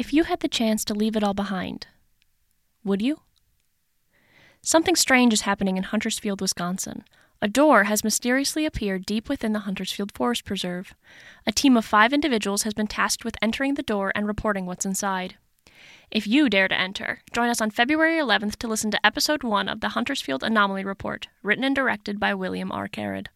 If you had the chance to leave it all behind, would you? Something strange is happening in Huntersfield, Wisconsin. A door has mysteriously appeared deep within the Huntersfield Forest Preserve. A team of five individuals has been tasked with entering the door and reporting what's inside. If you dare to enter, join us on February 11th to listen to episode 1 of the Huntersfield Anomaly Report, written and directed by William R. Carrad.